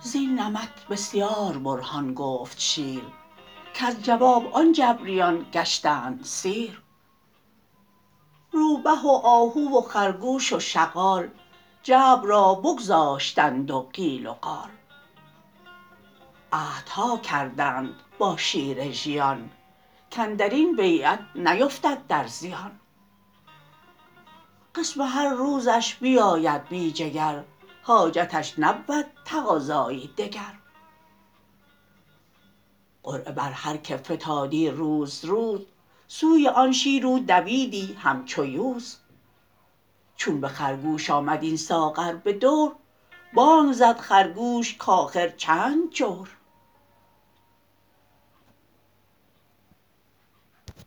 زین نمط بسیار برهان گفت شیر کز جواب آن جبریان گشتند سیر. روبه و آهو و خرگوش و شغال جبر را بگذاشتند و قیل و قال. عهدها کردند با شیر ژیان کاندرین بیعت نیفتد در زیان. قسم هر روزش بیاید بی جگر حاجتش نبود تقاضایی دگر. قرعه بر هر که فتادی روز روز سوی آن شیر او دویدی همچو یوز. چون به خرگوش آمد این ساغر به دور بانگ زد خرگوش کاخر چند جور